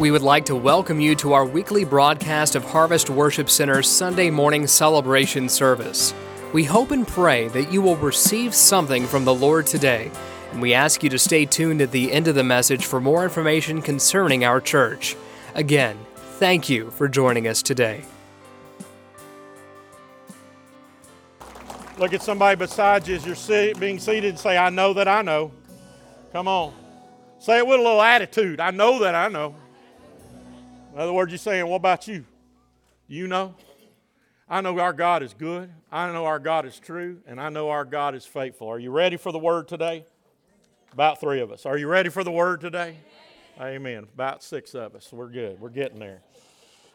We would like to welcome you to our weekly broadcast of Harvest Worship Center's Sunday morning celebration service. We hope and pray that you will receive something from the Lord today, and we ask you to stay tuned at the end of the message for more information concerning our church. Again, thank you for joining us today. Look at somebody beside you as you're being seated and say, I know that I know. Come on. Say it with a little attitude. I know that I know. In other words, you're saying, What about you? You know? I know our God is good. I know our God is true. And I know our God is faithful. Are you ready for the word today? About three of us. Are you ready for the word today? Amen. About six of us. We're good. We're getting there.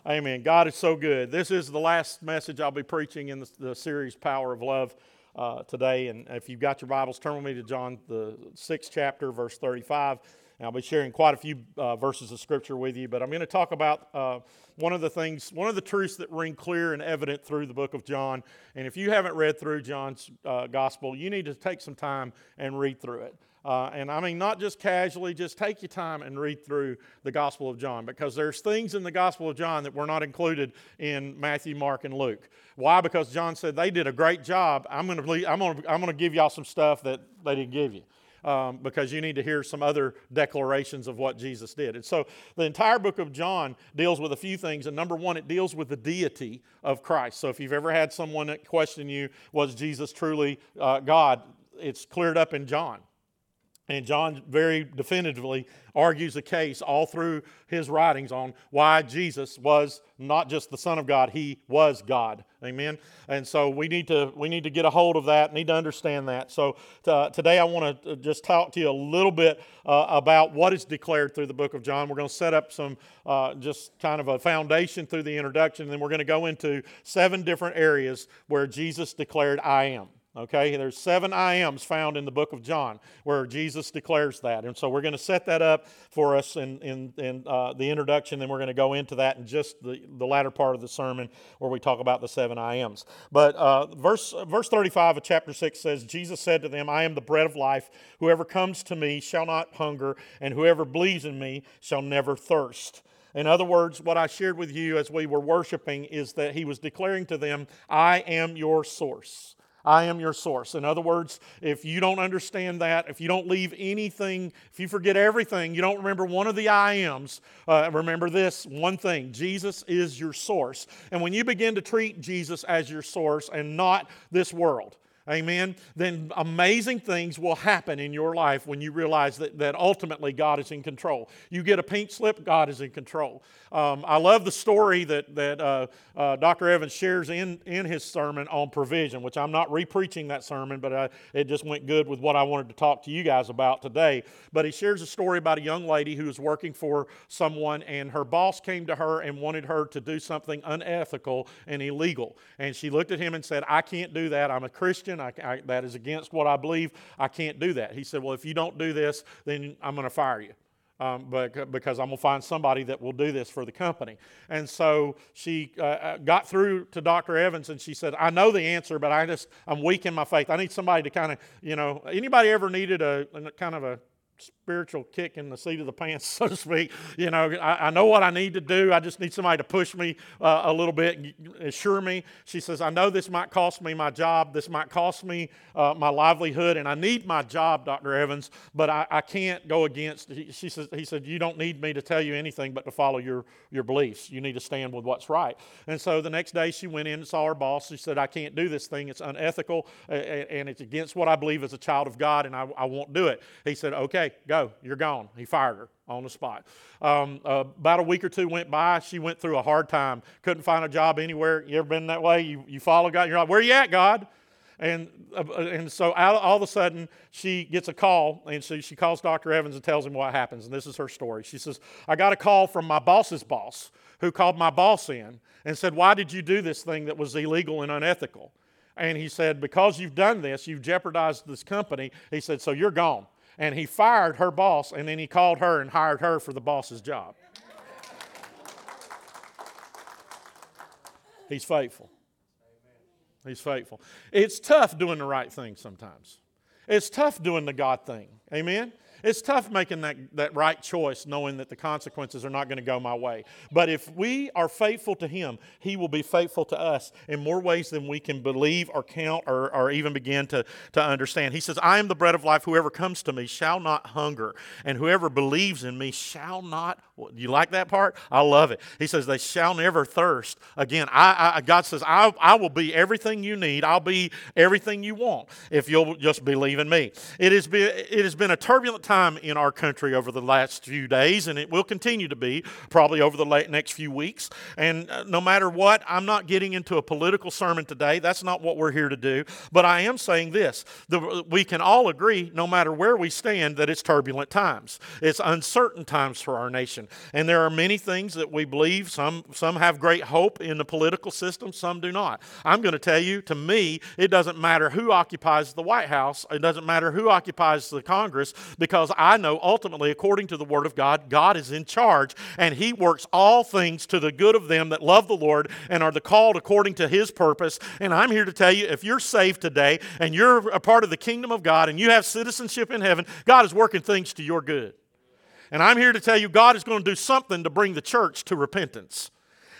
Amen. God is so good. This is the last message I'll be preaching in the, the series Power of Love uh, today. And if you've got your Bibles, turn with me to John, the sixth chapter, verse 35. I'll be sharing quite a few uh, verses of scripture with you, but I'm going to talk about uh, one of the things, one of the truths that ring clear and evident through the book of John. And if you haven't read through John's uh, gospel, you need to take some time and read through it. Uh, and I mean, not just casually, just take your time and read through the Gospel of John because there's things in the Gospel of John that were not included in Matthew, Mark, and Luke. Why? Because John said they did a great job. I'm going I'm I'm going to give y'all some stuff that they didn't give you um, because you need to hear some other declarations of what Jesus did. And so the entire book of John deals with a few things. And number one, it deals with the deity of Christ. So if you've ever had someone question you, was Jesus truly uh, God? It's cleared up in John. And John very definitively argues the case all through his writings on why Jesus was not just the Son of God, he was God. Amen. And so we need to we need to get a hold of that, need to understand that. So uh, today I want to just talk to you a little bit uh, about what is declared through the book of John. We're going to set up some uh, just kind of a foundation through the introduction, and then we're going to go into seven different areas where Jesus declared, I am. Okay, there's seven I ams found in the book of John where Jesus declares that. And so we're going to set that up for us in, in, in uh, the introduction, and we're going to go into that in just the, the latter part of the sermon where we talk about the seven I ams. But uh, verse, verse 35 of chapter 6 says, Jesus said to them, I am the bread of life. Whoever comes to me shall not hunger, and whoever believes in me shall never thirst. In other words, what I shared with you as we were worshiping is that he was declaring to them, I am your source. I am your source. In other words, if you don't understand that, if you don't leave anything, if you forget everything, you don't remember one of the I ams, uh, remember this one thing Jesus is your source. And when you begin to treat Jesus as your source and not this world, amen, then amazing things will happen in your life when you realize that, that ultimately God is in control. You get a pink slip, God is in control. Um, I love the story that, that uh, uh, Dr. Evans shares in, in his sermon on provision, which I'm not repreaching that sermon, but I, it just went good with what I wanted to talk to you guys about today. But he shares a story about a young lady who was working for someone, and her boss came to her and wanted her to do something unethical and illegal. And she looked at him and said, I can't do that. I'm a Christian. I, I, that is against what I believe. I can't do that. He said, Well, if you don't do this, then I'm going to fire you um, but, because I'm going to find somebody that will do this for the company. And so she uh, uh, got through to Dr. Evans and she said, I know the answer, but I just, I'm weak in my faith. I need somebody to kind of, you know, anybody ever needed a, a kind of a spiritual kick in the seat of the pants, so to speak. You know, I, I know what I need to do. I just need somebody to push me uh, a little bit and assure me. She says, I know this might cost me my job. This might cost me uh, my livelihood, and I need my job, Dr. Evans, but I, I can't go against. She says, he said, you don't need me to tell you anything but to follow your, your beliefs. You need to stand with what's right. And so the next day she went in and saw her boss. She said, I can't do this thing. It's unethical, and it's against what I believe as a child of God, and I, I won't do it. He said, okay, go you're gone. He fired her on the spot. Um, uh, about a week or two went by. She went through a hard time. Couldn't find a job anywhere. You ever been that way? You, you follow God. You're like, where you at, God? And, uh, and so all, all, of a sudden, she gets a call, and so she calls Dr. Evans and tells him what happens. And this is her story. She says, I got a call from my boss's boss, who called my boss in and said, Why did you do this thing that was illegal and unethical? And he said, Because you've done this, you've jeopardized this company. He said, So you're gone and he fired her boss, and then he called her and hired her for the boss's job. He's faithful. He's faithful. It's tough doing the right thing sometimes. It's tough doing the God thing. Amen? It's tough making that, that right choice knowing that the consequences are not going to go my way. But if we are faithful to Him, He will be faithful to us in more ways than we can believe or count or, or even begin to, to understand. He says, I am the bread of life. Whoever comes to me shall not hunger, and whoever believes in me shall not. You like that part? I love it. He says, They shall never thirst. Again, I, I, God says, I, I will be everything you need. I'll be everything you want if you'll just believe in me. It has been, it has been a turbulent time in our country over the last few days, and it will continue to be probably over the next few weeks. And uh, no matter what, I'm not getting into a political sermon today. That's not what we're here to do. But I am saying this the, we can all agree, no matter where we stand, that it's turbulent times. It's uncertain times for our nation. And there are many things that we believe. Some, some have great hope in the political system, some do not. I'm going to tell you, to me, it doesn't matter who occupies the White House, it doesn't matter who occupies the Congress, because because I know ultimately, according to the Word of God, God is in charge and He works all things to the good of them that love the Lord and are the called according to His purpose. And I'm here to tell you if you're saved today and you're a part of the kingdom of God and you have citizenship in heaven, God is working things to your good. And I'm here to tell you God is going to do something to bring the church to repentance.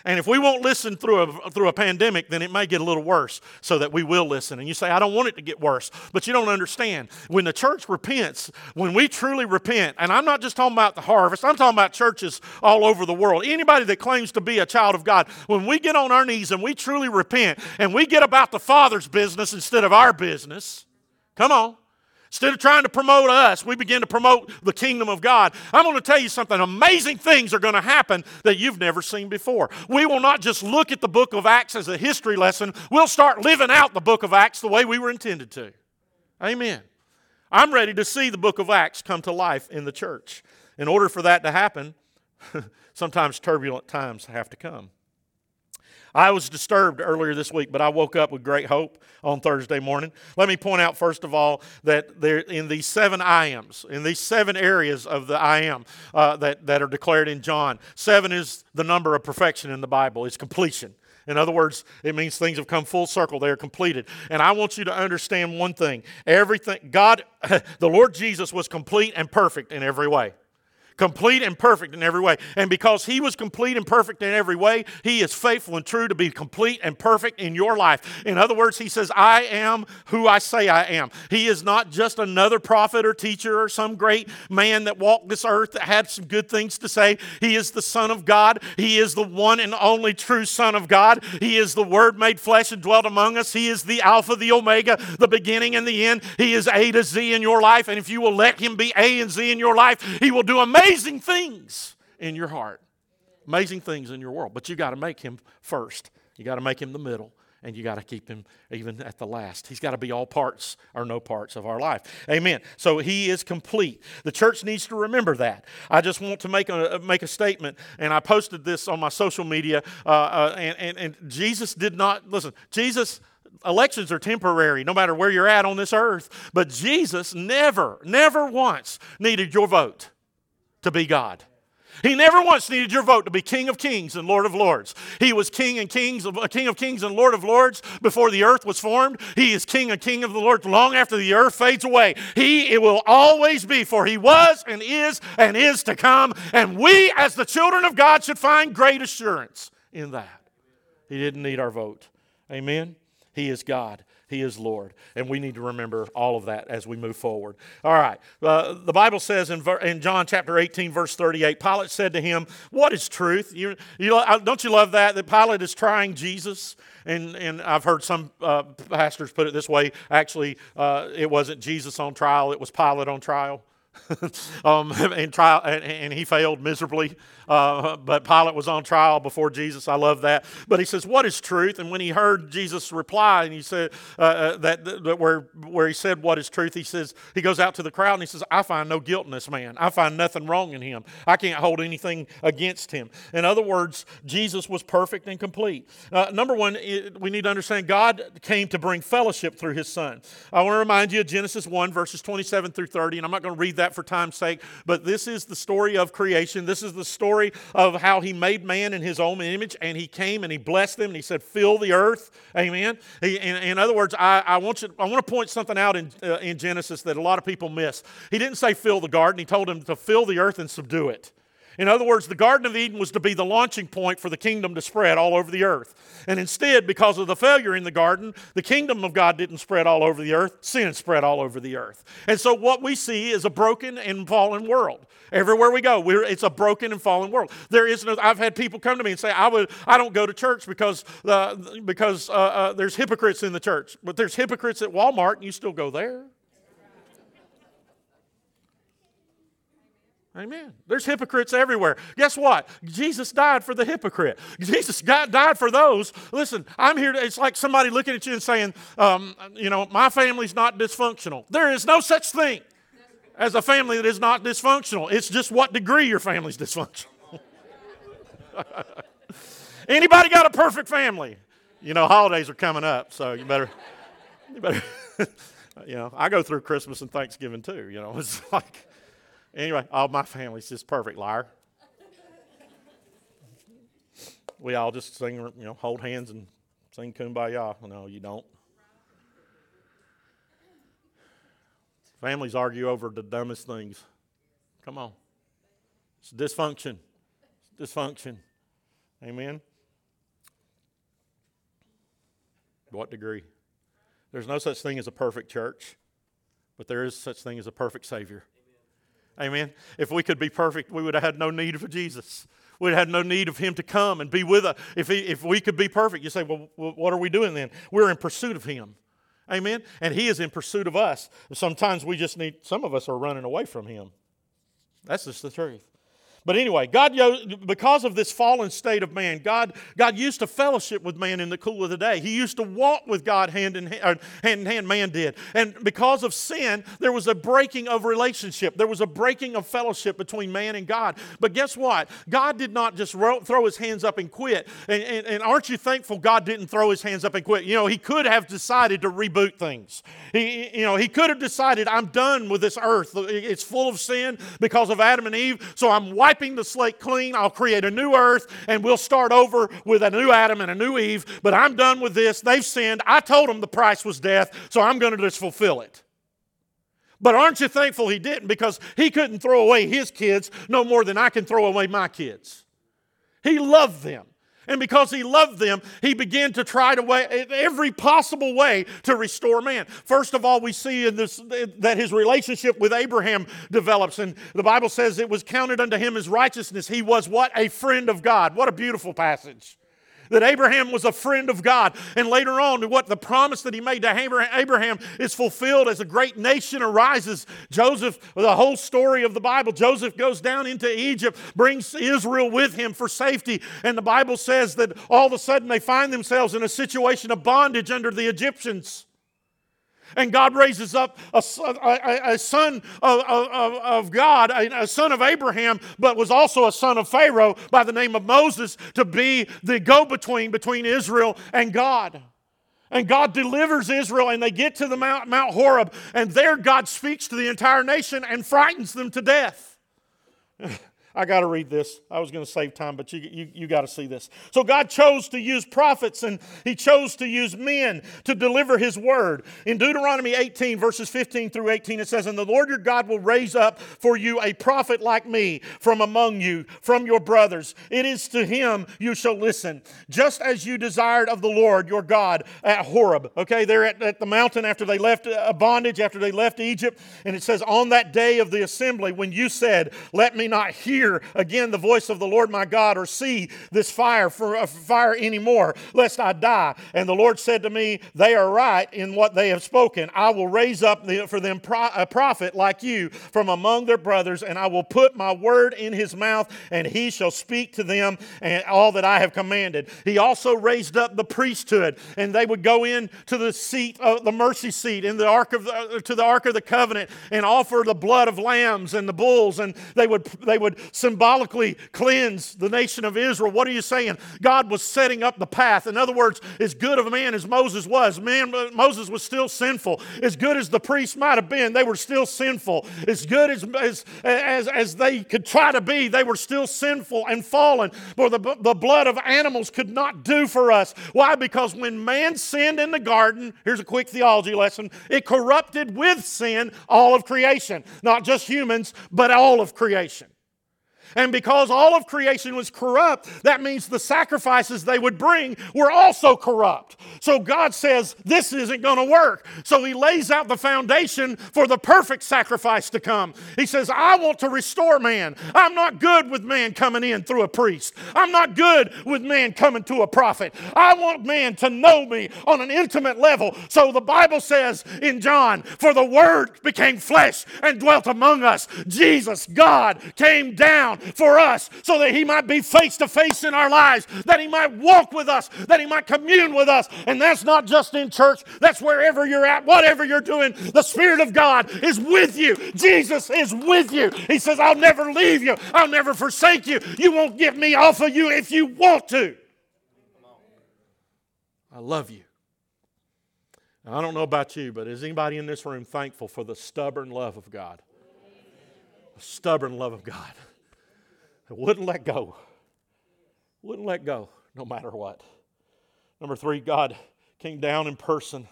And if we won't listen through a, through a pandemic, then it may get a little worse so that we will listen. And you say, I don't want it to get worse. But you don't understand. When the church repents, when we truly repent, and I'm not just talking about the harvest, I'm talking about churches all over the world. Anybody that claims to be a child of God, when we get on our knees and we truly repent and we get about the Father's business instead of our business, come on. Instead of trying to promote us, we begin to promote the kingdom of God. I'm going to tell you something. Amazing things are going to happen that you've never seen before. We will not just look at the book of Acts as a history lesson, we'll start living out the book of Acts the way we were intended to. Amen. I'm ready to see the book of Acts come to life in the church. In order for that to happen, sometimes turbulent times have to come. I was disturbed earlier this week, but I woke up with great hope on Thursday morning. Let me point out, first of all, that there in these seven I ams, in these seven areas of the I am uh, that, that are declared in John, seven is the number of perfection in the Bible, it's completion. In other words, it means things have come full circle. They are completed. And I want you to understand one thing. Everything, God, the Lord Jesus was complete and perfect in every way complete and perfect in every way. And because He was complete and perfect in every way, He is faithful and true to be complete and perfect in your life. In other words, He says, I am who I say I am. He is not just another prophet or teacher or some great man that walked this earth that had some good things to say. He is the Son of God. He is the one and only true Son of God. He is the Word made flesh and dwelt among us. He is the Alpha, the Omega, the beginning and the end. He is A to Z in your life. And if you will let Him be A and Z in your life, He will do amazing amazing things in your heart, amazing things in your world. But you got to make him first. You got to make him the middle, and you got to keep him even at the last. He's got to be all parts or no parts of our life. Amen. So he is complete. The church needs to remember that. I just want to make a make a statement, and I posted this on my social media. Uh, uh, and, and, and Jesus did not listen. Jesus elections are temporary no matter where you're at on this earth. But Jesus never, never once needed your vote to be God. He never once needed your vote to be King of Kings and Lord of Lords. He was King and Kings, of uh, King of Kings and Lord of Lords before the earth was formed. He is King and King of the Lord long after the earth fades away. He it will always be, for He was and is and is to come. And we, as the children of God, should find great assurance in that. He didn't need our vote. Amen. He is God. He is Lord. And we need to remember all of that as we move forward. All right. Uh, the Bible says in, in John chapter 18, verse 38, Pilate said to him, What is truth? You, you, don't you love that? That Pilate is trying Jesus. And, and I've heard some uh, pastors put it this way actually, uh, it wasn't Jesus on trial, it was Pilate on trial. um, and, trial, and, and, he failed miserably. Uh, but Pilate was on trial before Jesus. I love that. But he says, "What is truth?" And when he heard Jesus reply, and he said uh, uh, that, that, where where he said, "What is truth?" He says he goes out to the crowd and he says, "I find no guilt in this man. I find nothing wrong in him. I can't hold anything against him." In other words, Jesus was perfect and complete. Uh, number one, we need to understand God came to bring fellowship through His Son. I want to remind you of Genesis one verses twenty-seven through thirty, and I'm not going to read that that for time's sake, but this is the story of creation. This is the story of how he made man in his own image, and he came and he blessed them, and he said, Fill the earth. Amen. He, in, in, other words, I, I, want you, I want to point something out in, uh, in Genesis that a lot of people miss. He didn't say fill the garden, he told him to fill the earth and subdue it. In other words, the Garden of Eden was to be the launching point for the kingdom to spread all over the earth. And instead, because of the failure in the garden, the kingdom of God didn't spread all over the earth, sin spread all over the earth. And so what we see is a broken and fallen world. Everywhere we go, it's a broken and fallen world. There is no, I've had people come to me and say, I, would, I don't go to church because, uh, because uh, uh, there's hypocrites in the church. But there's hypocrites at Walmart, and you still go there. Amen. There's hypocrites everywhere. Guess what? Jesus died for the hypocrite. Jesus died for those. Listen, I'm here. To, it's like somebody looking at you and saying, um, you know, my family's not dysfunctional. There is no such thing as a family that is not dysfunctional. It's just what degree your family's dysfunctional. Anybody got a perfect family? You know, holidays are coming up, so you better, you better, you know, I go through Christmas and Thanksgiving too. You know, it's like Anyway, all my family's just perfect, liar. we all just sing, you know, hold hands and sing kumbaya. No, you don't. Families argue over the dumbest things. Come on. It's dysfunction. It's dysfunction. Amen. what degree? There's no such thing as a perfect church, but there is such thing as a perfect Savior. Amen. If we could be perfect, we would have had no need for Jesus. We'd have had no need of him to come and be with us. If, he, if we could be perfect, you say, well, what are we doing then? We're in pursuit of him. Amen. And he is in pursuit of us. Sometimes we just need, some of us are running away from him. That's just the truth. But anyway, God, because of this fallen state of man, God, God used to fellowship with man in the cool of the day. He used to walk with God hand in hand, hand in hand, man did. And because of sin, there was a breaking of relationship. There was a breaking of fellowship between man and God. But guess what? God did not just throw his hands up and quit. And, and, and aren't you thankful God didn't throw his hands up and quit? You know, he could have decided to reboot things. He, you know, he could have decided, I'm done with this earth. It's full of sin because of Adam and Eve, so I'm wiping wiping the slate clean. I'll create a new earth and we'll start over with a new Adam and a new Eve. But I'm done with this. They've sinned. I told them the price was death, so I'm going to just fulfill it. But aren't you thankful he didn't? Because he couldn't throw away his kids no more than I can throw away my kids. He loved them. And because he loved them, he began to try to way, every possible way to restore man. First of all, we see in this that his relationship with Abraham develops. And the Bible says it was counted unto him as righteousness. He was what? A friend of God. What a beautiful passage that Abraham was a friend of God. And later on, what the promise that he made to Abraham is fulfilled as a great nation arises. Joseph, the whole story of the Bible, Joseph goes down into Egypt, brings Israel with him for safety. And the Bible says that all of a sudden they find themselves in a situation of bondage under the Egyptians. And God raises up a, a, a son of, of, of God, a, son of Abraham, but was also a son of Pharaoh by the name of Moses to be the go between between Israel and God. And God delivers Israel, and they get to the Mount, Mount Horeb, and there God speaks to the entire nation and frightens them to death. I got to read this. I was going to save time, but you, you, you got to see this. So God chose to use prophets and He chose to use men to deliver His word. In Deuteronomy 18, verses 15 through 18, it says, And the Lord your God will raise up for you a prophet like me from among you, from your brothers. It is to him you shall listen, just as you desired of the Lord your God at Horeb. Okay, they're at, at the mountain after they left a bondage, after they left Egypt. And it says, On that day of the assembly, when you said, Let me not hear hear again the voice of the Lord my God or see this fire for uh, fire anymore, lest I die. And the Lord said to me, They are right in what they have spoken. I will raise up for them a prophet like you from among their brothers, and I will put my word in his mouth, and he shall speak to them and all that I have commanded. He also raised up the priesthood, and they would go in to the seat of the mercy seat in the ark of the, to the ark of the covenant and offer the blood of lambs and the bulls, and they would they would symbolically cleanse the nation of Israel. What are you saying? God was setting up the path. In other words, as good of a man as Moses was, man, Moses was still sinful. As good as the priests might have been, they were still sinful. As good as, as, as, as they could try to be, they were still sinful and fallen. For the, the blood of animals could not do for us. Why? Because when man sinned in the garden, here's a quick theology lesson, it corrupted with sin all of creation. Not just humans, but all of creation. And because all of creation was corrupt, that means the sacrifices they would bring were also corrupt. So God says, This isn't going to work. So He lays out the foundation for the perfect sacrifice to come. He says, I want to restore man. I'm not good with man coming in through a priest, I'm not good with man coming to a prophet. I want man to know me on an intimate level. So the Bible says in John, For the Word became flesh and dwelt among us. Jesus, God, came down for us so that He might be face to face in our lives, that He might walk with us, that He might commune with us. And that's not just in church, that's wherever you're at, whatever you're doing. The Spirit of God is with you. Jesus is with you. He says, I'll never leave you, I'll never forsake you. You won't get me off of you if you want to. I love you. I don't know about you, but is anybody in this room thankful for the stubborn love of God? The stubborn love of God wouldn't let go. Wouldn't let go no matter what. Number three, God came down in person.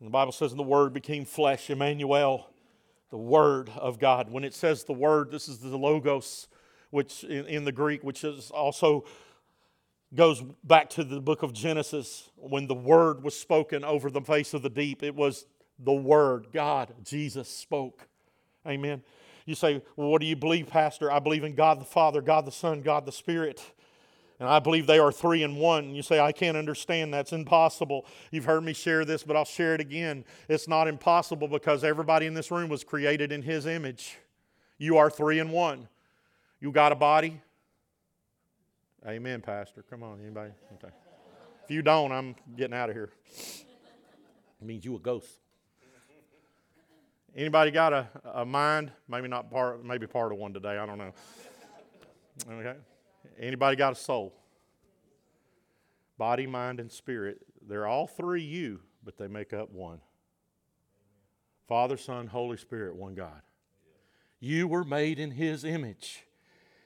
And the Bible says, and the Word became flesh, Emmanuel, the Word of God. When it says the Word, this is the Logos, which in, in the Greek, which is also goes back to the book of Genesis when the Word was spoken over the face of the deep. It was the Word, God, Jesus spoke. Amen. You say, Well, what do you believe, Pastor? I believe in God the Father, God the Son, God the Spirit. And I believe they are three in one. And you say, I can't understand. That's impossible. You've heard me share this, but I'll share it again. It's not impossible because everybody in this room was created in His image. You are three in one. You got a body? Amen, Pastor. Come on, anybody? Okay. If you don't, I'm getting out of here. It means you a ghost. Anybody got a, a mind? Maybe not part, maybe part of one today. I don't know. Okay. Anybody got a soul? Body, mind, and spirit. They're all three you, but they make up one. Father, Son, Holy Spirit, one God. You were made in His image,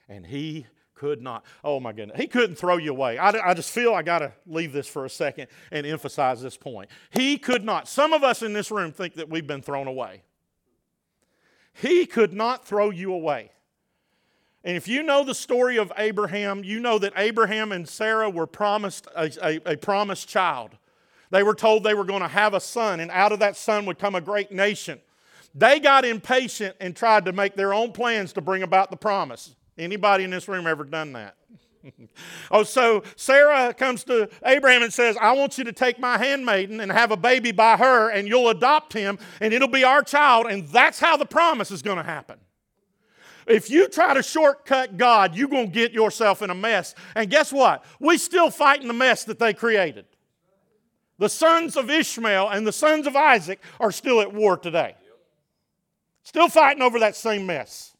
and He could not. Oh my goodness. He couldn't throw you away. I, I just feel I got to leave this for a second and emphasize this point. He could not. Some of us in this room think that we've been thrown away. He could not throw you away. And if you know the story of Abraham, you know that Abraham and Sarah were promised a, a, a promised child. They were told they were going to have a son, and out of that son would come a great nation. They got impatient and tried to make their own plans to bring about the promise. Anybody in this room ever done that? oh, so Sarah comes to Abraham and says, I want you to take my handmaiden and have a baby by her, and you'll adopt him, and it'll be our child. And that's how the promise is going to happen. If you try to shortcut God, you're going to get yourself in a mess. And guess what? We still fighting the mess that they created. The sons of Ishmael and the sons of Isaac are still at war today. Still fighting over that same mess.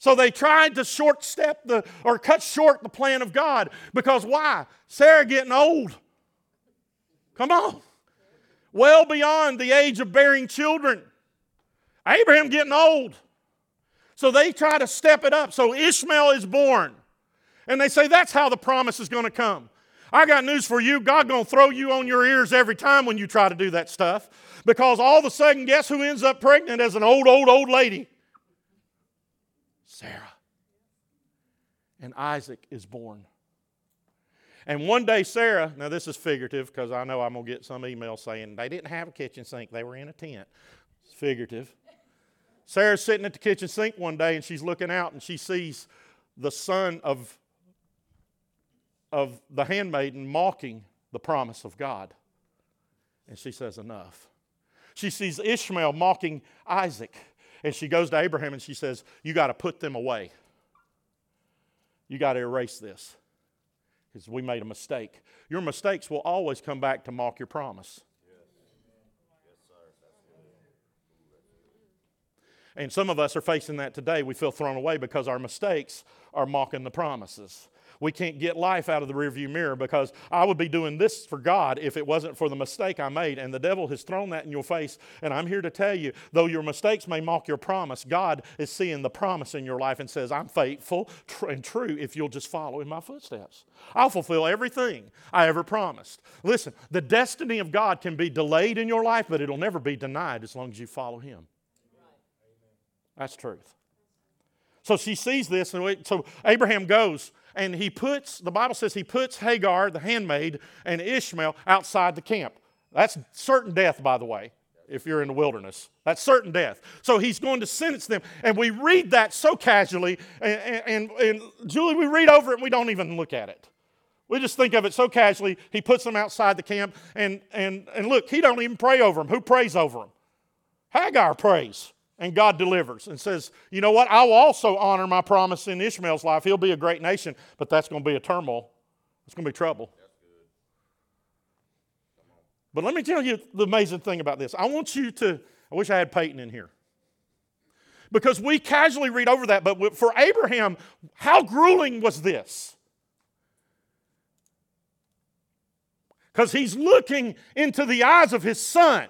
So they tried to short step the or cut short the plan of God because why? Sarah getting old. Come on. Well beyond the age of bearing children. Abraham getting old. So they try to step it up. So Ishmael is born. And they say that's how the promise is going to come. I got news for you. God going to throw you on your ears every time when you try to do that stuff. Because all of a sudden, guess who ends up pregnant as an old, old, old lady? Sarah. And Isaac is born. And one day, Sarah, now this is figurative because I know I'm going to get some email saying they didn't have a kitchen sink, they were in a tent. It's figurative. Sarah's sitting at the kitchen sink one day and she's looking out and she sees the son of, of the handmaiden mocking the promise of God. And she says, Enough. She sees Ishmael mocking Isaac. And she goes to Abraham and she says, You got to put them away. You got to erase this because we made a mistake. Your mistakes will always come back to mock your promise. And some of us are facing that today. We feel thrown away because our mistakes are mocking the promises. We can't get life out of the rearview mirror because I would be doing this for God if it wasn't for the mistake I made. And the devil has thrown that in your face. And I'm here to tell you, though your mistakes may mock your promise, God is seeing the promise in your life and says, I'm faithful and true if you'll just follow in my footsteps. I'll fulfill everything I ever promised. Listen, the destiny of God can be delayed in your life, but it'll never be denied as long as you follow Him. That's truth. So she sees this, and so Abraham goes and he puts, the Bible says he puts Hagar, the handmaid, and Ishmael outside the camp. That's certain death, by the way, if you're in the wilderness. That's certain death. So he's going to sentence them. And we read that so casually, and, and, and Julie, we read over it and we don't even look at it. We just think of it so casually. He puts them outside the camp, and, and, and look, he don't even pray over them. Who prays over them? Hagar prays and God delivers and says, You know what? I will also honor my promise in Ishmael's life. He'll be a great nation, but that's going to be a turmoil. It's going to be trouble. But let me tell you the amazing thing about this. I want you to, I wish I had Peyton in here. Because we casually read over that, but for Abraham, how grueling was this? Because he's looking into the eyes of his son.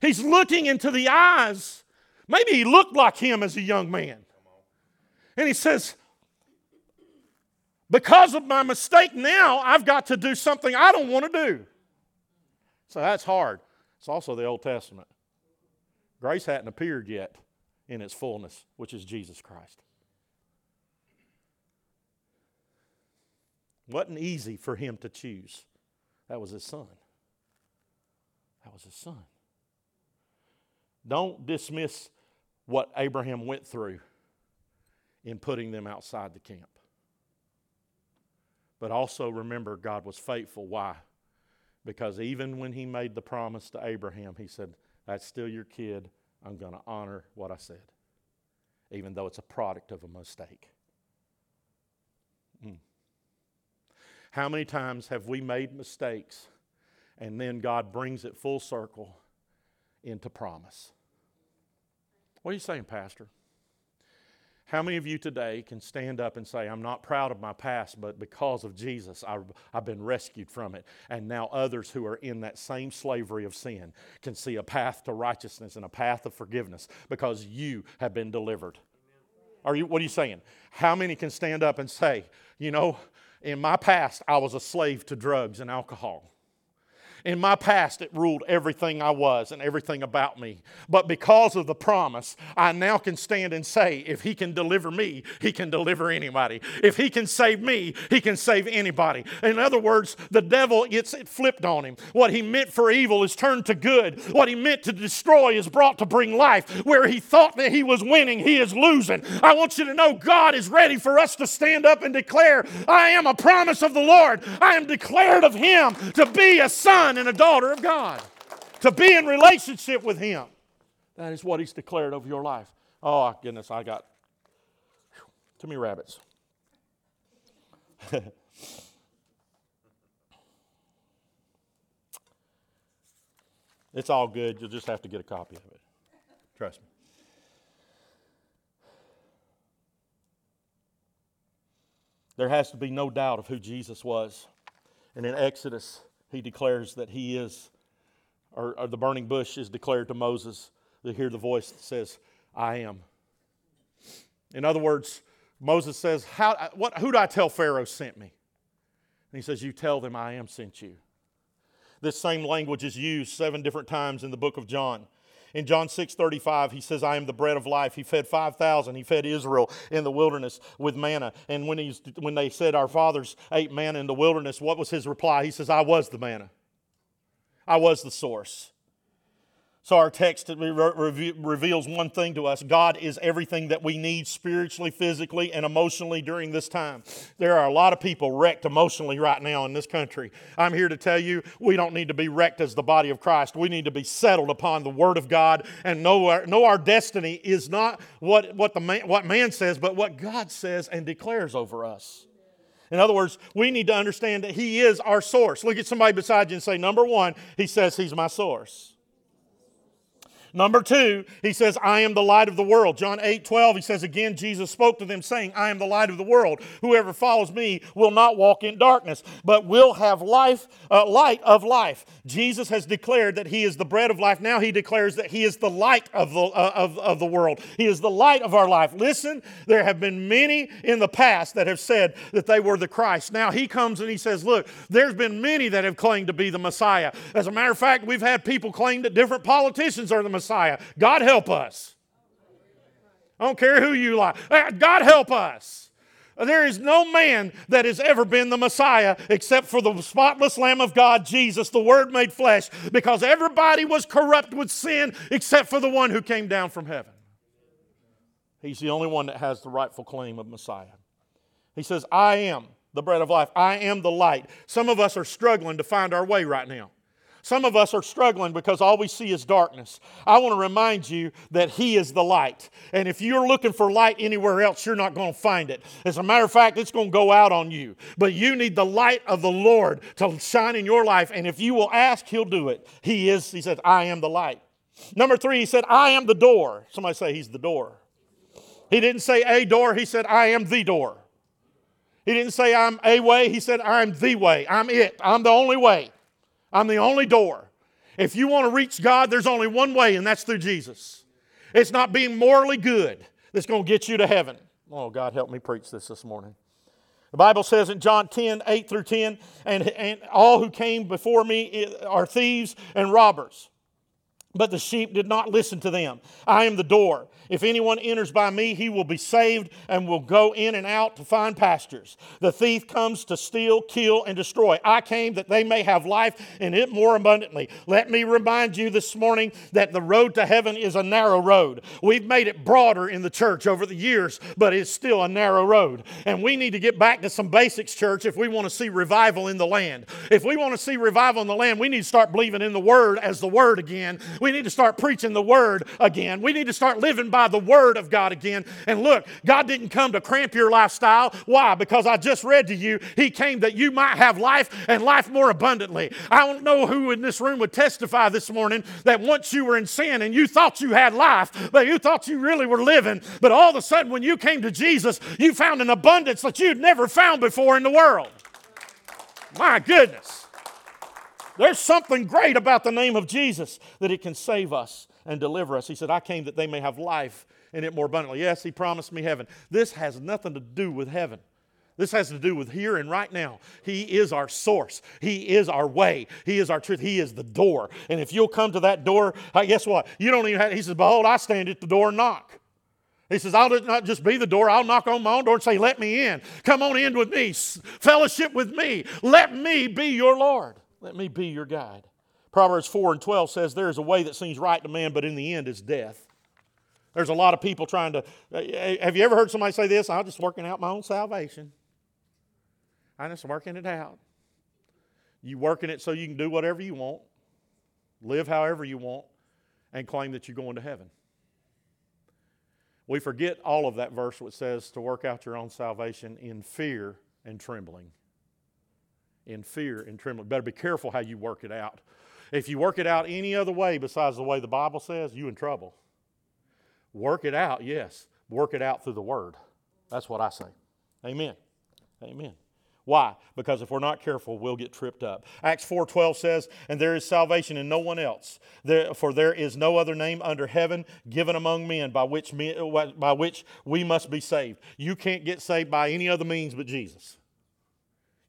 He's looking into the eyes. Maybe he looked like him as a young man. And he says, Because of my mistake now, I've got to do something I don't want to do. So that's hard. It's also the Old Testament. Grace hadn't appeared yet in its fullness, which is Jesus Christ. Wasn't easy for him to choose. That was his son. That was his son. Don't dismiss what Abraham went through in putting them outside the camp. But also remember, God was faithful. Why? Because even when he made the promise to Abraham, he said, That's still your kid. I'm going to honor what I said, even though it's a product of a mistake. Mm. How many times have we made mistakes and then God brings it full circle into promise. What are you saying, Pastor? How many of you today can stand up and say, I'm not proud of my past, but because of Jesus, I've, I've, been rescued from it? And now others who are in that same slavery of sin can see a path to righteousness and a path of forgiveness because you have been delivered. Are you, what are you saying? How many can stand up and say, you know, in my past, I was a slave to drugs and alcohol? In my past, it ruled everything I was and everything about me. But because of the promise, I now can stand and say, if He can deliver me, He can deliver anybody. If He can save me, He can save anybody. In other words, the devil gets it flipped on him. What he meant for evil is turned to good. What he meant to destroy is brought to bring life. Where he thought that he was winning, he is losing. I want you to know God is ready for us to stand up and declare, I am a promise of the Lord. I am declared of Him to be a son son and a daughter of God, to be in relationship with Him. That is what He's declared over your life. Oh, goodness, I got too many rabbits. it's all good. You'll just have to get a copy of it. Trust me. There has to be no doubt of who Jesus was. And in Exodus he declares that he is, or, or the burning bush is declared to Moses to hear the voice that says, I am. In other words, Moses says, How, what, Who do I tell Pharaoh sent me? And he says, You tell them I am sent you. This same language is used seven different times in the book of John. In John 6 35, he says, I am the bread of life. He fed 5,000. He fed Israel in the wilderness with manna. And when, he's, when they said, Our fathers ate manna in the wilderness, what was his reply? He says, I was the manna, I was the source. So, our text reveals one thing to us God is everything that we need spiritually, physically, and emotionally during this time. There are a lot of people wrecked emotionally right now in this country. I'm here to tell you we don't need to be wrecked as the body of Christ. We need to be settled upon the Word of God and know our, know our destiny is not what, what, the man, what man says, but what God says and declares over us. In other words, we need to understand that He is our source. Look at somebody beside you and say, Number one, He says He's my source. Number two, he says, I am the light of the world. John 8, 12, he says, Again, Jesus spoke to them, saying, I am the light of the world. Whoever follows me will not walk in darkness, but will have life, uh, light of life. Jesus has declared that he is the bread of life. Now he declares that he is the light of the, uh, of, of the world. He is the light of our life. Listen, there have been many in the past that have said that they were the Christ. Now he comes and he says, Look, there's been many that have claimed to be the Messiah. As a matter of fact, we've had people claim that different politicians are the Messiah. Messiah. God help us. I don't care who you like. Uh, God help us. There is no man that has ever been the Messiah except for the spotless Lamb of God, Jesus, the Word made flesh, because everybody was corrupt with sin except for the one who came down from heaven. He's the only one that has the rightful claim of Messiah. He says, I am the bread of life, I am the light. Some of us are struggling to find our way right now. Some of us are struggling because all we see is darkness. I want to remind you that He is the light. And if you're looking for light anywhere else, you're not going to find it. As a matter of fact, it's going to go out on you. But you need the light of the Lord to shine in your life. And if you will ask, He'll do it. He is, He said, I am the light. Number three, He said, I am the door. Somebody say, He's the door. He didn't say a door, He said, I am the door. He didn't say, I'm a way, He said, I'm the way. I'm it. I'm the only way. I'm the only door. If you want to reach God, there's only one way, and that's through Jesus. It's not being morally good that's going to get you to heaven. Oh, God, help me preach this this morning. The Bible says in John 10, 8 through 10, and, and all who came before me are thieves and robbers. But the sheep did not listen to them. I am the door. If anyone enters by me, he will be saved and will go in and out to find pastures. The thief comes to steal, kill, and destroy. I came that they may have life and it more abundantly. Let me remind you this morning that the road to heaven is a narrow road. We've made it broader in the church over the years, but it's still a narrow road. And we need to get back to some basics, church, if we want to see revival in the land. If we want to see revival in the land, we need to start believing in the Word as the Word again. We need to start preaching the Word again. We need to start living by the Word of God again. And look, God didn't come to cramp your lifestyle. Why? Because I just read to you, He came that you might have life and life more abundantly. I don't know who in this room would testify this morning that once you were in sin and you thought you had life, but you thought you really were living, but all of a sudden when you came to Jesus, you found an abundance that you'd never found before in the world. My goodness. There's something great about the name of Jesus that it can save us and deliver us. He said, I came that they may have life in it more abundantly. Yes, He promised me heaven. This has nothing to do with heaven. This has to do with here and right now. He is our source. He is our way. He is our truth. He is the door. And if you'll come to that door, guess what? You don't even have, he says, Behold, I stand at the door and knock. He says, I'll not just be the door, I'll knock on my own door and say, Let me in. Come on in with me. Fellowship with me. Let me be your Lord. Let me be your guide. Proverbs 4 and 12 says, There is a way that seems right to man, but in the end is death. There's a lot of people trying to. Uh, have you ever heard somebody say this? I'm just working out my own salvation. I'm just working it out. You working it so you can do whatever you want, live however you want, and claim that you're going to heaven. We forget all of that verse which says to work out your own salvation in fear and trembling. In fear and trembling. Better be careful how you work it out. If you work it out any other way besides the way the Bible says, you in trouble. Work it out, yes. Work it out through the Word. That's what I say. Amen. Amen. Why? Because if we're not careful, we'll get tripped up. Acts 4:12 says, "And there is salvation in no one else, for there is no other name under heaven given among men by which, me, by which we must be saved." You can't get saved by any other means but Jesus.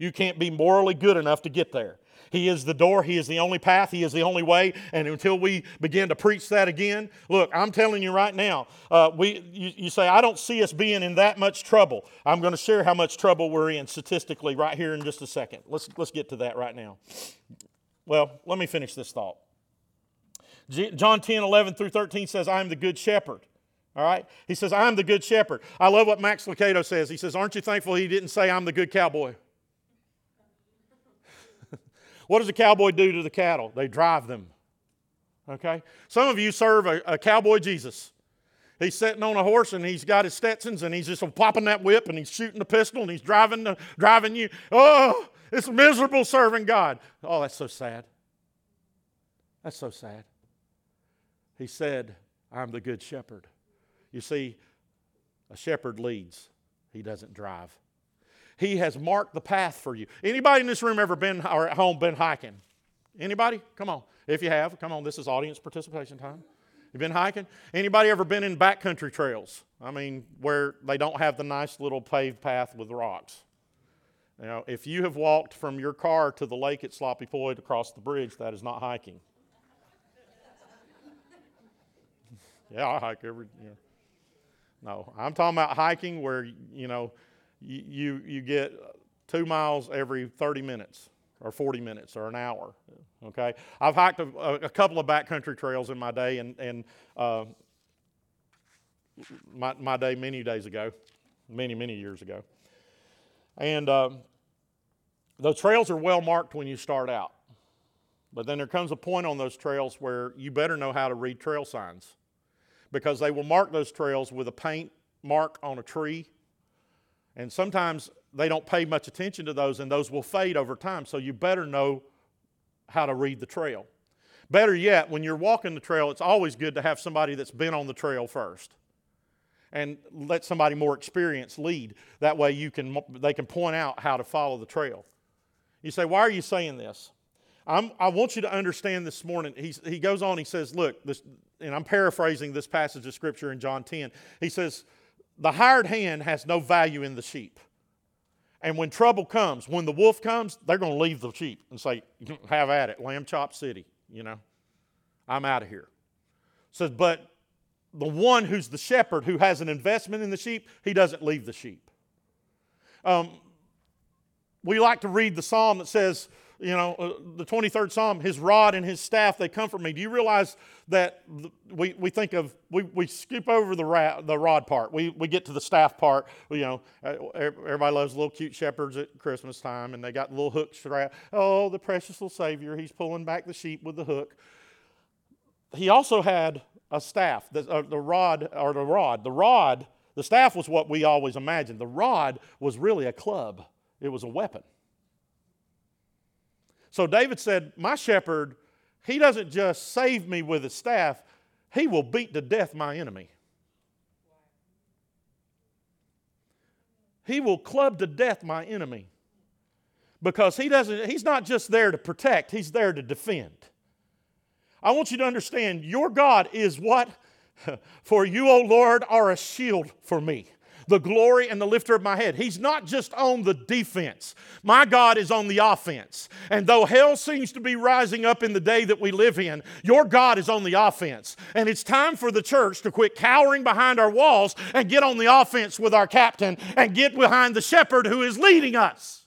You can't be morally good enough to get there. He is the door. He is the only path. He is the only way. And until we begin to preach that again, look, I'm telling you right now, uh, we, you, you say, I don't see us being in that much trouble. I'm going to share how much trouble we're in statistically right here in just a second. Let's, let's get to that right now. Well, let me finish this thought. John 10, 11 through 13 says, I am the good shepherd. All right? He says, I'm the good shepherd. I love what Max Lucado says. He says, Aren't you thankful he didn't say, I'm the good cowboy? What does a cowboy do to the cattle? They drive them. Okay? Some of you serve a, a cowboy Jesus. He's sitting on a horse and he's got his Stetsons and he's just popping that whip and he's shooting the pistol and he's driving, the, driving you. Oh, it's miserable serving God. Oh, that's so sad. That's so sad. He said, I'm the good shepherd. You see, a shepherd leads, he doesn't drive. He has marked the path for you. Anybody in this room ever been or at home been hiking? Anybody? Come on. If you have, come on. This is audience participation time. You been hiking? Anybody ever been in backcountry trails? I mean, where they don't have the nice little paved path with rocks. You know, if you have walked from your car to the lake at Sloppy Point across the bridge, that is not hiking. yeah, I hike every. You know. No, I'm talking about hiking where you know you, you get two miles every 30 minutes or 40 minutes or an hour. Okay, I've hiked a, a couple of backcountry trails in my day, and and uh, my my day many days ago, many many years ago, and uh, the trails are well marked when you start out, but then there comes a point on those trails where you better know how to read trail signs, because they will mark those trails with a paint mark on a tree, and sometimes they don't pay much attention to those, and those will fade over time. So you better know how to read the trail. Better yet, when you're walking the trail, it's always good to have somebody that's been on the trail first and let somebody more experienced lead. That way you can, they can point out how to follow the trail. You say, why are you saying this? I'm, i want you to understand this morning. He's, he goes on, he says, look, this, and I'm paraphrasing this passage of scripture in John 10. He says, the hired hand has no value in the sheep. And when trouble comes, when the wolf comes, they're going to leave the sheep and say, Have at it, Lamb Chop City, you know, I'm out of here. Says, but the one who's the shepherd who has an investment in the sheep, he doesn't leave the sheep. Um, we like to read the psalm that says, you know, uh, the 23rd Psalm, his rod and his staff, they comfort me. Do you realize that we, we think of, we, we skip over the, ra- the rod part. We, we get to the staff part. You know, uh, everybody loves little cute shepherds at Christmas time, and they got little hooks around. Oh, the precious little Savior, he's pulling back the sheep with the hook. He also had a staff, the, uh, the rod, or the rod. The rod, the staff was what we always imagined. The rod was really a club, it was a weapon. So David said, My shepherd, he doesn't just save me with his staff, he will beat to death my enemy. He will club to death my enemy. Because he doesn't, he's not just there to protect, he's there to defend. I want you to understand your God is what? For you, O Lord, are a shield for me the glory and the lifter of my head. He's not just on the defense. My God is on the offense. And though hell seems to be rising up in the day that we live in, your God is on the offense. And it's time for the church to quit cowering behind our walls and get on the offense with our captain and get behind the shepherd who is leading us.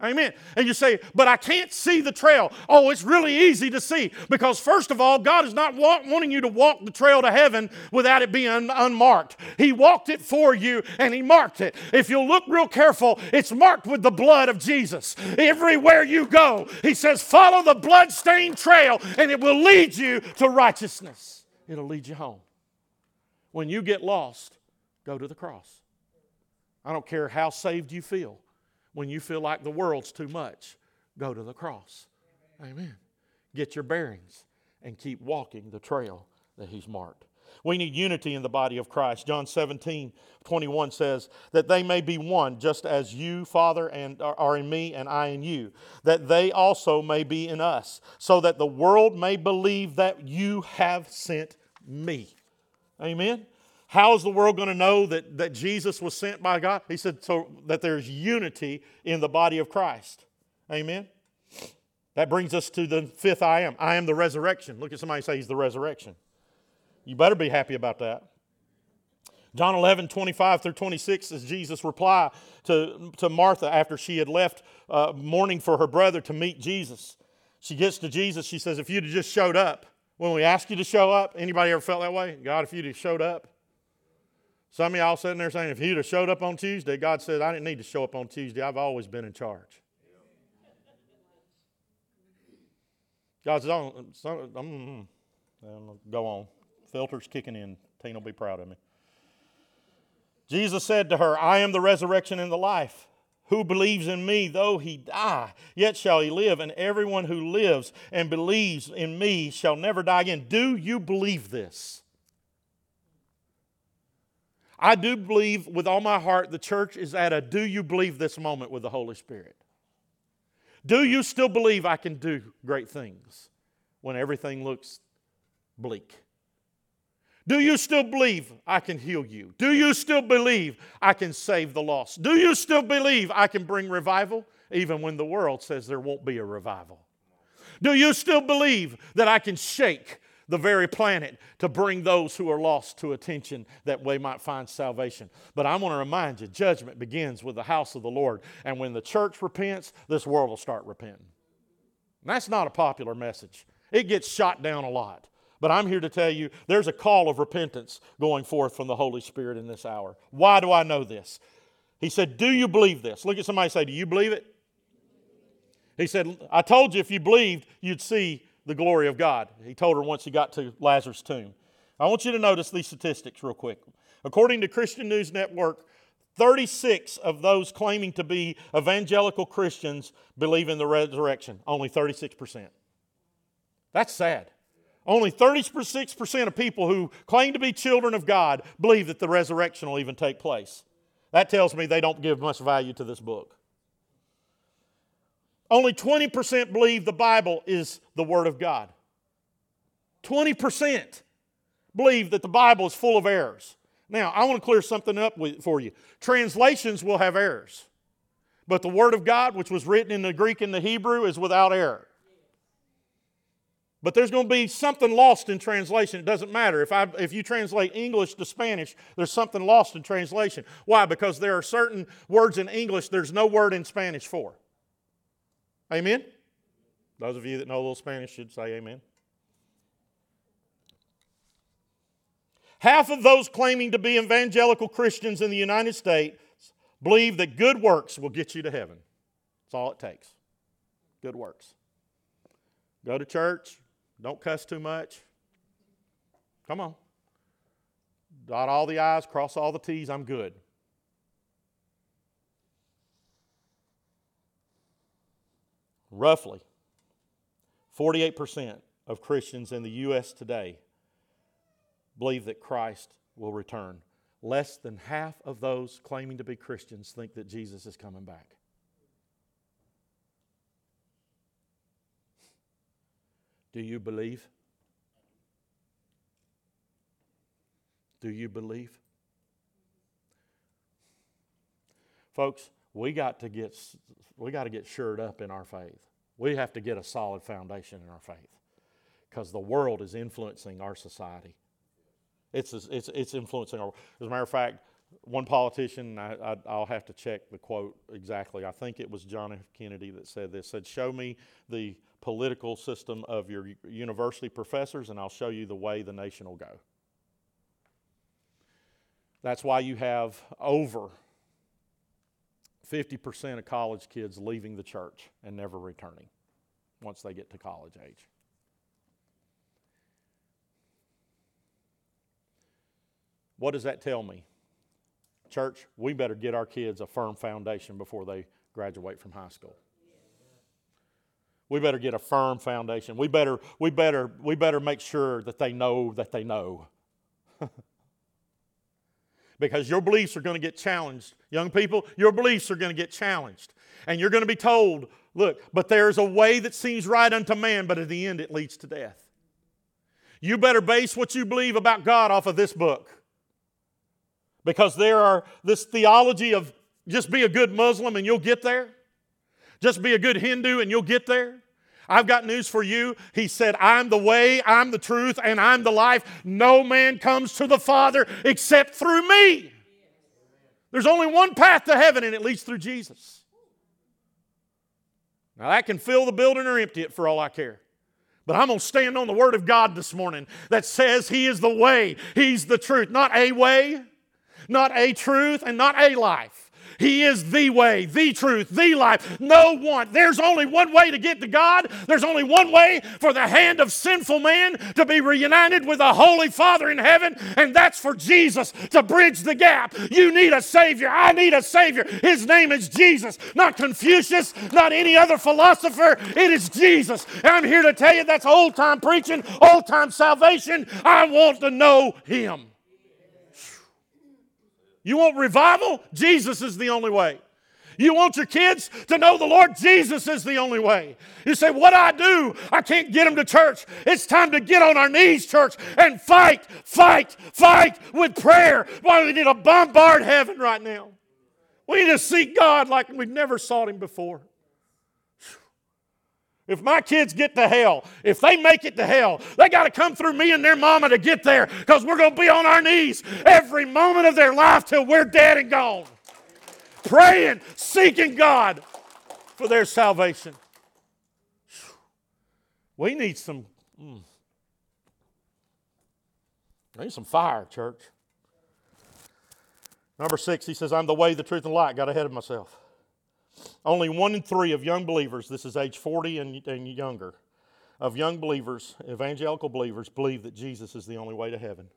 Amen. And you say, but I can't see the trail. Oh, it's really easy to see because, first of all, God is not wanting you to walk the trail to heaven without it being unmarked. He walked it for you and He marked it. If you look real careful, it's marked with the blood of Jesus. Everywhere you go, He says, follow the blood-stained trail and it will lead you to righteousness. It'll lead you home. When you get lost, go to the cross. I don't care how saved you feel when you feel like the world's too much, go to the cross. Amen. Get your bearings and keep walking the trail that He's marked. We need unity in the body of Christ. John 17, 21 says, That they may be one, just as you, Father, and are in me, and I in you, that they also may be in us, so that the world may believe that you have sent me. Amen. How is the world going to know that, that Jesus was sent by God? He said, so that there's unity in the body of Christ. Amen. That brings us to the fifth I am. I am the resurrection. Look at somebody say he's the resurrection. You better be happy about that. John 11, 25 through 26 is Jesus' reply to, to Martha after she had left uh, mourning for her brother to meet Jesus. She gets to Jesus. She says, If you'd have just showed up, when we ask you to show up, anybody ever felt that way? God, if you'd have showed up, some of y'all sitting there saying, if he'd have showed up on Tuesday, God said, I didn't need to show up on Tuesday. I've always been in charge. God says, oh, so, um, go on. Filter's kicking in. Tina will be proud of me. Jesus said to her, I am the resurrection and the life. who believes in me, though he die, yet shall he live, and everyone who lives and believes in me shall never die again. Do you believe this? I do believe with all my heart the church is at a do you believe this moment with the Holy Spirit. Do you still believe I can do great things when everything looks bleak? Do you still believe I can heal you? Do you still believe I can save the lost? Do you still believe I can bring revival even when the world says there won't be a revival? Do you still believe that I can shake the very planet to bring those who are lost to attention that we might find salvation? But I want to remind you judgment begins with the house of the Lord. And when the church repents, this world will start repenting. And that's not a popular message, it gets shot down a lot. But I'm here to tell you there's a call of repentance going forth from the Holy Spirit in this hour. Why do I know this? He said, Do you believe this? Look at somebody say, Do you believe it? He said, I told you if you believed, you'd see the glory of God. He told her once he got to Lazarus' tomb. I want you to notice these statistics real quick. According to Christian News Network, 36 of those claiming to be evangelical Christians believe in the resurrection. Only 36%. That's sad. Only 36% of people who claim to be children of God believe that the resurrection will even take place. That tells me they don't give much value to this book. Only 20% believe the Bible is the Word of God. 20% believe that the Bible is full of errors. Now, I want to clear something up with, for you. Translations will have errors, but the Word of God, which was written in the Greek and the Hebrew, is without error. But there's going to be something lost in translation. It doesn't matter. If, I, if you translate English to Spanish, there's something lost in translation. Why? Because there are certain words in English there's no word in Spanish for. Amen? Those of you that know a little Spanish should say amen. Half of those claiming to be evangelical Christians in the United States believe that good works will get you to heaven. That's all it takes. Good works. Go to church, don't cuss too much. Come on. Dot all the I's, cross all the T's, I'm good. Roughly, 48% of Christians in the U.S. today believe that Christ will return. Less than half of those claiming to be Christians think that Jesus is coming back. Do you believe? Do you believe? Folks, we got to get we got to get shored up in our faith. We have to get a solid foundation in our faith because the world is influencing our society. It's, it's, it's influencing our. As a matter of fact, one politician, I, will have to check the quote exactly. I think it was John F. Kennedy that said this. Said, "Show me the political system of your university professors, and I'll show you the way the nation will go." That's why you have over 50% of college kids leaving the church and never returning once they get to college age. What does that tell me? Church, we better get our kids a firm foundation before they graduate from high school. We better get a firm foundation. We better, we better, we better make sure that they know that they know. because your beliefs are going to get challenged. Young people, your beliefs are going to get challenged. And you're going to be told, look, but there's a way that seems right unto man, but at the end it leads to death. You better base what you believe about God off of this book. Because there are this theology of just be a good Muslim and you'll get there. Just be a good Hindu and you'll get there. I've got news for you. He said, I'm the way, I'm the truth, and I'm the life. No man comes to the Father except through me. There's only one path to heaven, and it leads through Jesus. Now, that can fill the building or empty it for all I care. But I'm going to stand on the Word of God this morning that says He is the way, He's the truth, not a way, not a truth and not a life. He is the way, the truth, the life. No one. There's only one way to get to God. There's only one way for the hand of sinful man to be reunited with the Holy Father in heaven, and that's for Jesus to bridge the gap. You need a Savior. I need a Savior. His name is Jesus, not Confucius, not any other philosopher. It is Jesus. And I'm here to tell you that's old time preaching, old time salvation. I want to know Him. You want revival? Jesus is the only way. You want your kids to know the Lord Jesus is the only way. You say, What I do? I can't get them to church. It's time to get on our knees, church, and fight, fight, fight with prayer. Why we need to bombard heaven right now. We need to seek God like we've never sought Him before. If my kids get to hell, if they make it to hell, they got to come through me and their mama to get there because we're going to be on our knees every moment of their life till we're dead and gone. Praying, seeking God for their salvation. We need some. Mm, need some fire, church. Number six, he says, I'm the way, the truth, and the light. Got ahead of myself. Only one in three of young believers, this is age 40 and, and younger, of young believers, evangelical believers, believe that Jesus is the only way to heaven.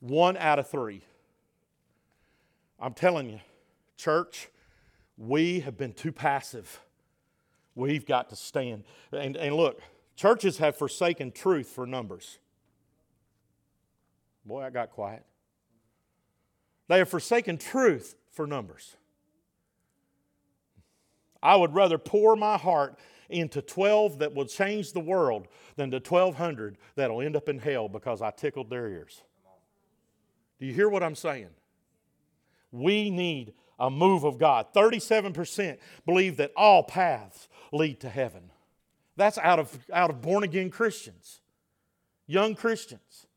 One out of three. I'm telling you, church, we have been too passive. We've got to stand. And, and look, churches have forsaken truth for numbers. Boy, I got quiet. They have forsaken truth for numbers. I would rather pour my heart into 12 that will change the world than to 1,200 that'll end up in hell because I tickled their ears. Do you hear what I'm saying? We need a move of God. 37% believe that all paths lead to heaven. That's out of, out of born again Christians, young Christians.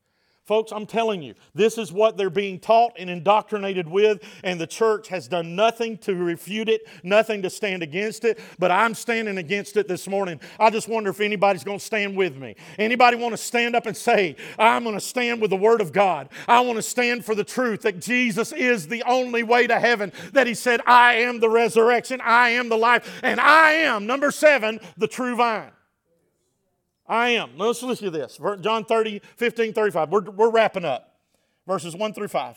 Folks, I'm telling you, this is what they're being taught and indoctrinated with, and the church has done nothing to refute it, nothing to stand against it, but I'm standing against it this morning. I just wonder if anybody's going to stand with me. Anybody want to stand up and say, I'm going to stand with the Word of God? I want to stand for the truth that Jesus is the only way to heaven, that He said, I am the resurrection, I am the life, and I am, number seven, the true vine. I am. Let's listen to this. John 30, 15, 35. We're, we're wrapping up. Verses 1 through 5.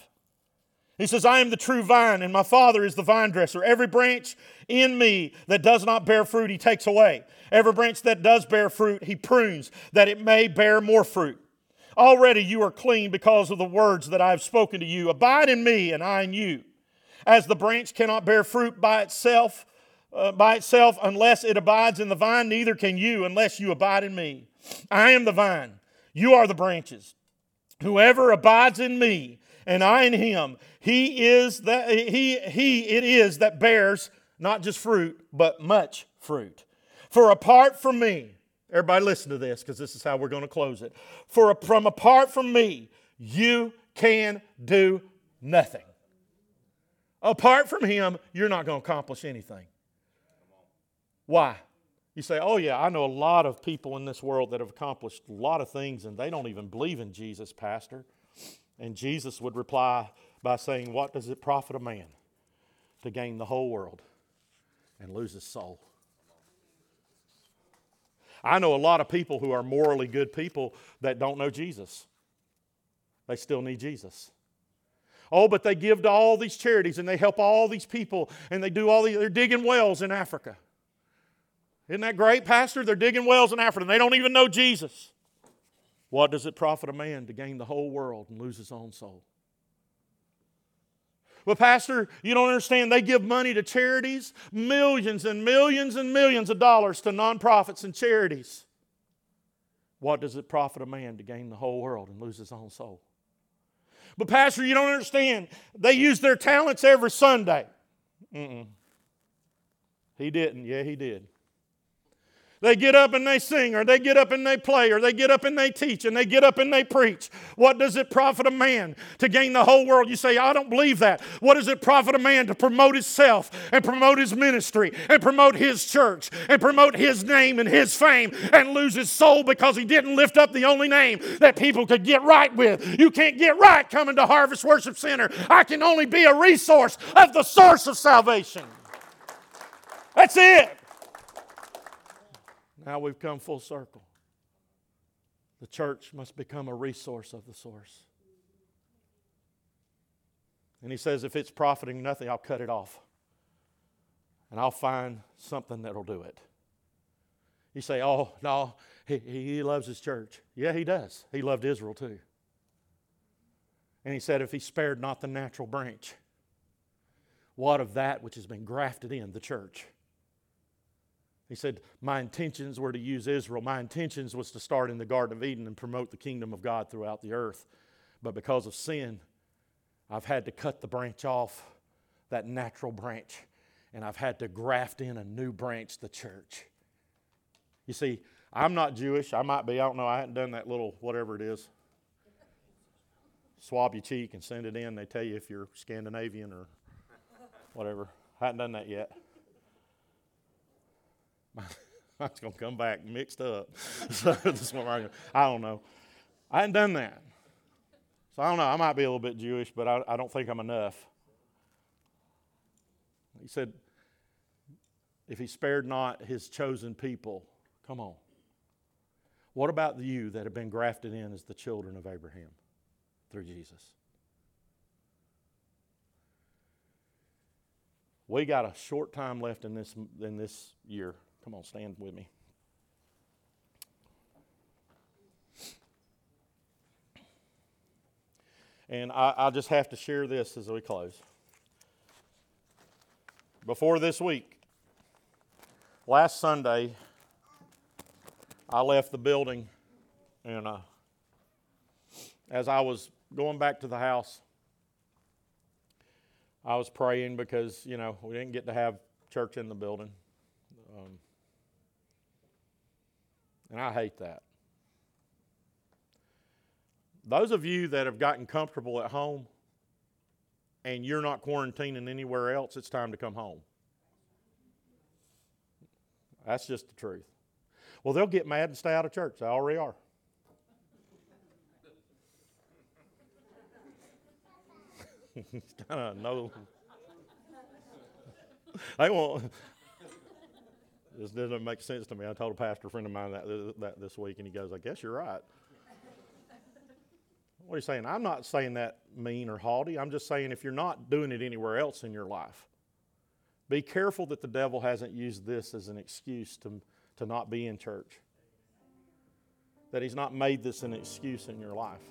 He says, I am the true vine, and my Father is the vine dresser. Every branch in me that does not bear fruit, he takes away. Every branch that does bear fruit, he prunes, that it may bear more fruit. Already you are clean because of the words that I have spoken to you. Abide in me, and I in you. As the branch cannot bear fruit by itself, uh, by itself unless it abides in the vine, neither can you unless you abide in me. I am the vine, you are the branches. Whoever abides in me and I in him, he is that he he it is that bears not just fruit, but much fruit. For apart from me, everybody listen to this because this is how we're going to close it. For from apart from me, you can do nothing. Apart from him, you're not going to accomplish anything. Why? You say, oh, yeah, I know a lot of people in this world that have accomplished a lot of things and they don't even believe in Jesus, Pastor. And Jesus would reply by saying, What does it profit a man to gain the whole world and lose his soul? I know a lot of people who are morally good people that don't know Jesus. They still need Jesus. Oh, but they give to all these charities and they help all these people and they do all these, they're digging wells in Africa. Isn't that great, Pastor? They're digging wells in Africa and they don't even know Jesus. What does it profit a man to gain the whole world and lose his own soul? Well, Pastor, you don't understand. They give money to charities, millions and millions and millions of dollars to nonprofits and charities. What does it profit a man to gain the whole world and lose his own soul? But, Pastor, you don't understand. They use their talents every Sunday. Mm-mm. He didn't. Yeah, he did. They get up and they sing, or they get up and they play, or they get up and they teach, and they get up and they preach. What does it profit a man to gain the whole world? You say, I don't believe that. What does it profit a man to promote himself and promote his ministry and promote his church and promote his name and his fame and lose his soul because he didn't lift up the only name that people could get right with? You can't get right coming to Harvest Worship Center. I can only be a resource of the source of salvation. That's it. Now we've come full circle. The church must become a resource of the source. And he says, if it's profiting nothing, I'll cut it off. And I'll find something that'll do it. You say, oh, no, he, he loves his church. Yeah, he does. He loved Israel too. And he said, if he spared not the natural branch, what of that which has been grafted in the church? He said, My intentions were to use Israel. My intentions was to start in the Garden of Eden and promote the kingdom of God throughout the earth. But because of sin, I've had to cut the branch off, that natural branch, and I've had to graft in a new branch, the church. You see, I'm not Jewish. I might be. I don't know. I hadn't done that little whatever it is. Swab your cheek and send it in. They tell you if you're Scandinavian or whatever. I hadn't done that yet. Mine's going to come back mixed up. so I don't know. I hadn't done that. So I don't know. I might be a little bit Jewish, but I, I don't think I'm enough. He said, if he spared not his chosen people, come on. What about you that have been grafted in as the children of Abraham through Jesus? We got a short time left in this, in this year. Come on, stand with me. And I, I just have to share this as we close. Before this week, last Sunday, I left the building, and uh, as I was going back to the house, I was praying because, you know, we didn't get to have church in the building. Um, and I hate that. Those of you that have gotten comfortable at home and you're not quarantining anywhere else, it's time to come home. That's just the truth. Well, they'll get mad and stay out of church. They already are. kind of no. They won't. This doesn't make sense to me. I told a pastor friend of mine that, that this week, and he goes, I guess you're right. what are you saying? I'm not saying that mean or haughty. I'm just saying if you're not doing it anywhere else in your life, be careful that the devil hasn't used this as an excuse to, to not be in church. That he's not made this an excuse in your life.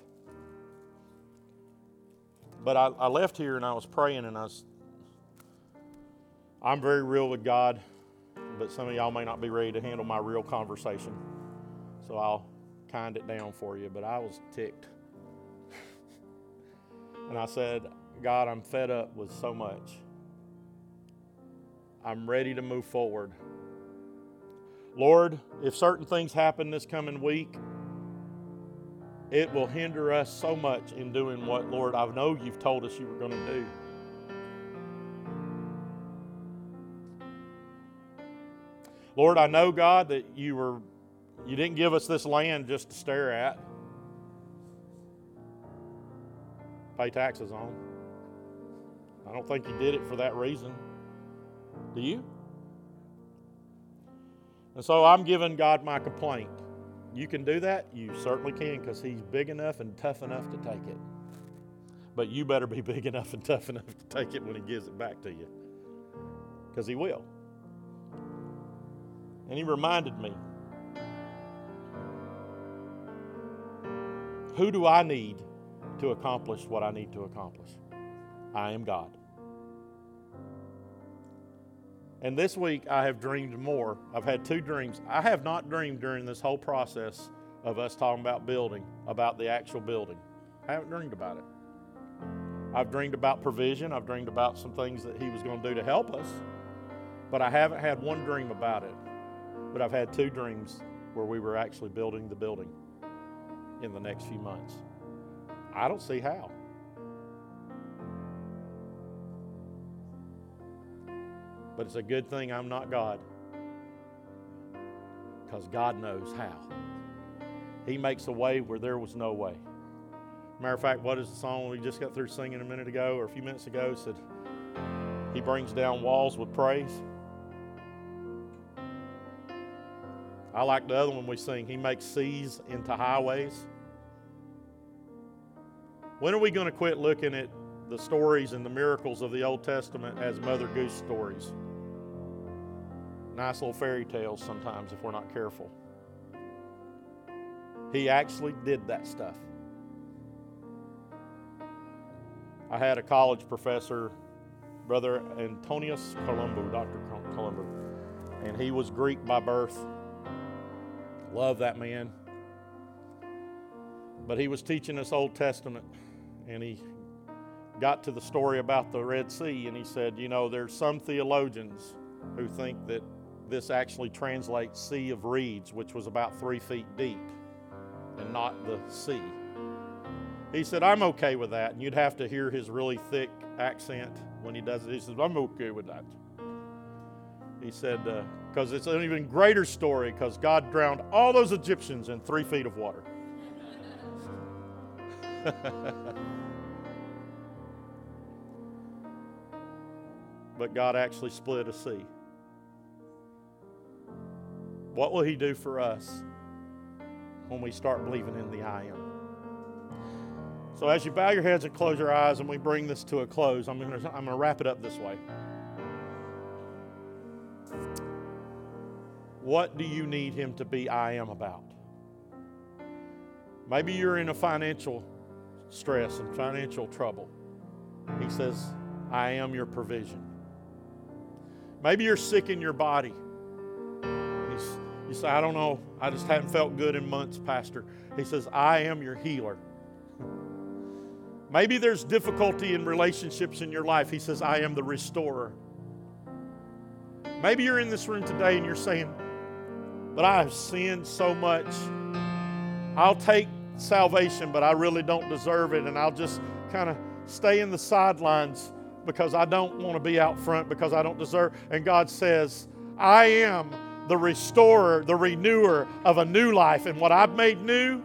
But I, I left here and I was praying and I was, I'm very real with God but some of y'all may not be ready to handle my real conversation. So I'll kind it down for you. But I was ticked. and I said, God, I'm fed up with so much. I'm ready to move forward. Lord, if certain things happen this coming week, it will hinder us so much in doing what, Lord, I know you've told us you were going to do. Lord, I know, God, that you were you didn't give us this land just to stare at. Pay taxes on. I don't think you did it for that reason. Do you? And so I'm giving God my complaint. You can do that? You certainly can because He's big enough and tough enough to take it. But you better be big enough and tough enough to take it when He gives it back to you because He will. And he reminded me Who do I need to accomplish what I need to accomplish? I am God. And this week I have dreamed more. I've had two dreams. I have not dreamed during this whole process of us talking about building, about the actual building. I haven't dreamed about it. I've dreamed about provision. I've dreamed about some things that He was going to do to help us. But I haven't had one dream about it. But I've had two dreams where we were actually building the building in the next few months. I don't see how. But it's a good thing I'm not God because God knows how. He makes a way where there was no way. Matter of fact, what is the song we just got through singing a minute ago or a few minutes ago? Said, He brings down walls with praise. I like the other one we sing, He makes seas into highways. When are we going to quit looking at the stories and the miracles of the Old Testament as Mother Goose stories? Nice little fairy tales sometimes if we're not careful. He actually did that stuff. I had a college professor, Brother Antonius Columbo, Dr. Columbo, and he was Greek by birth. Love that man. But he was teaching us Old Testament, and he got to the story about the Red Sea, and he said, You know, there's some theologians who think that this actually translates Sea of Reeds, which was about three feet deep, and not the sea. He said, I'm okay with that. And you'd have to hear his really thick accent when he does it. He says, I'm okay with that. He said, uh, because it's an even greater story because God drowned all those Egyptians in three feet of water. but God actually split a sea. What will He do for us when we start believing in the I am? So, as you bow your heads and close your eyes, and we bring this to a close, I'm going to wrap it up this way. What do you need Him to be I am about? Maybe you're in a financial stress and financial trouble. He says, I am your provision. Maybe you're sick in your body. He's, you say, I don't know. I just haven't felt good in months, Pastor. He says, I am your healer. Maybe there's difficulty in relationships in your life. He says, I am the restorer. Maybe you're in this room today and you're saying, But I have sinned so much. I'll take salvation, but I really don't deserve it. And I'll just kind of stay in the sidelines because I don't want to be out front because I don't deserve. And God says, I am the restorer, the renewer of a new life. And what I've made new,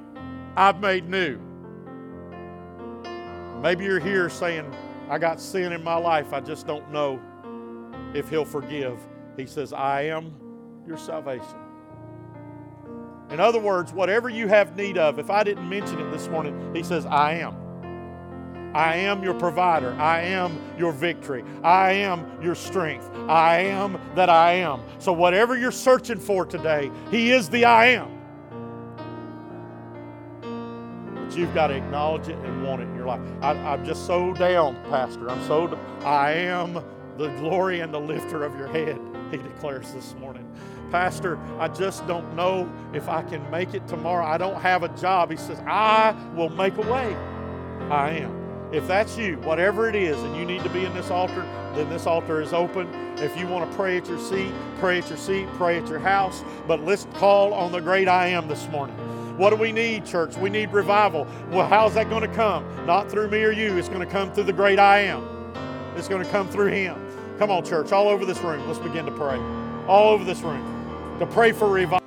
I've made new. Maybe you're here saying, I got sin in my life. I just don't know if He'll forgive. He says, I am your salvation. In other words, whatever you have need of, if I didn't mention it this morning, He says, I am. I am your provider. I am your victory. I am your strength. I am that I am. So, whatever you're searching for today, He is the I am. But you've got to acknowledge it and want it in your life. I, am just so down, Pastor. I'm so, I am the glory and the lifter of your head, He declares this morning. Pastor, I just don't know if I can make it tomorrow. I don't have a job. He says, I will make a way. I am. If that's you, whatever it is, and you need to be in this altar, then this altar is open. If you want to pray at your seat, pray at your seat, pray at your house. But let's call on the great I am this morning. What do we need, church? We need revival. Well, how's that going to come? Not through me or you. It's going to come through the great I am. It's going to come through Him. Come on, church, all over this room. Let's begin to pray. All over this room. To pray for revival.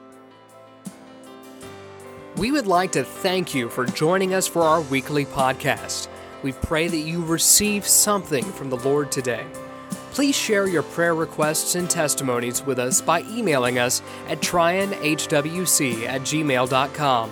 We would like to thank you for joining us for our weekly podcast. We pray that you receive something from the Lord today. Please share your prayer requests and testimonies with us by emailing us at trionhwc at gmail.com.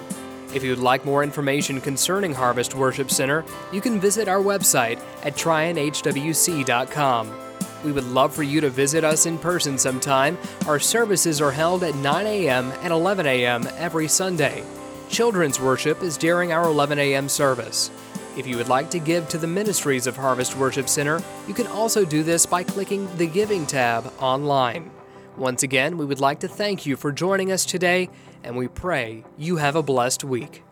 If you would like more information concerning Harvest Worship Center, you can visit our website at trionhwc.com. We would love for you to visit us in person sometime. Our services are held at 9 a.m. and 11 a.m. every Sunday. Children's worship is during our 11 a.m. service. If you would like to give to the ministries of Harvest Worship Center, you can also do this by clicking the Giving tab online. Once again, we would like to thank you for joining us today, and we pray you have a blessed week.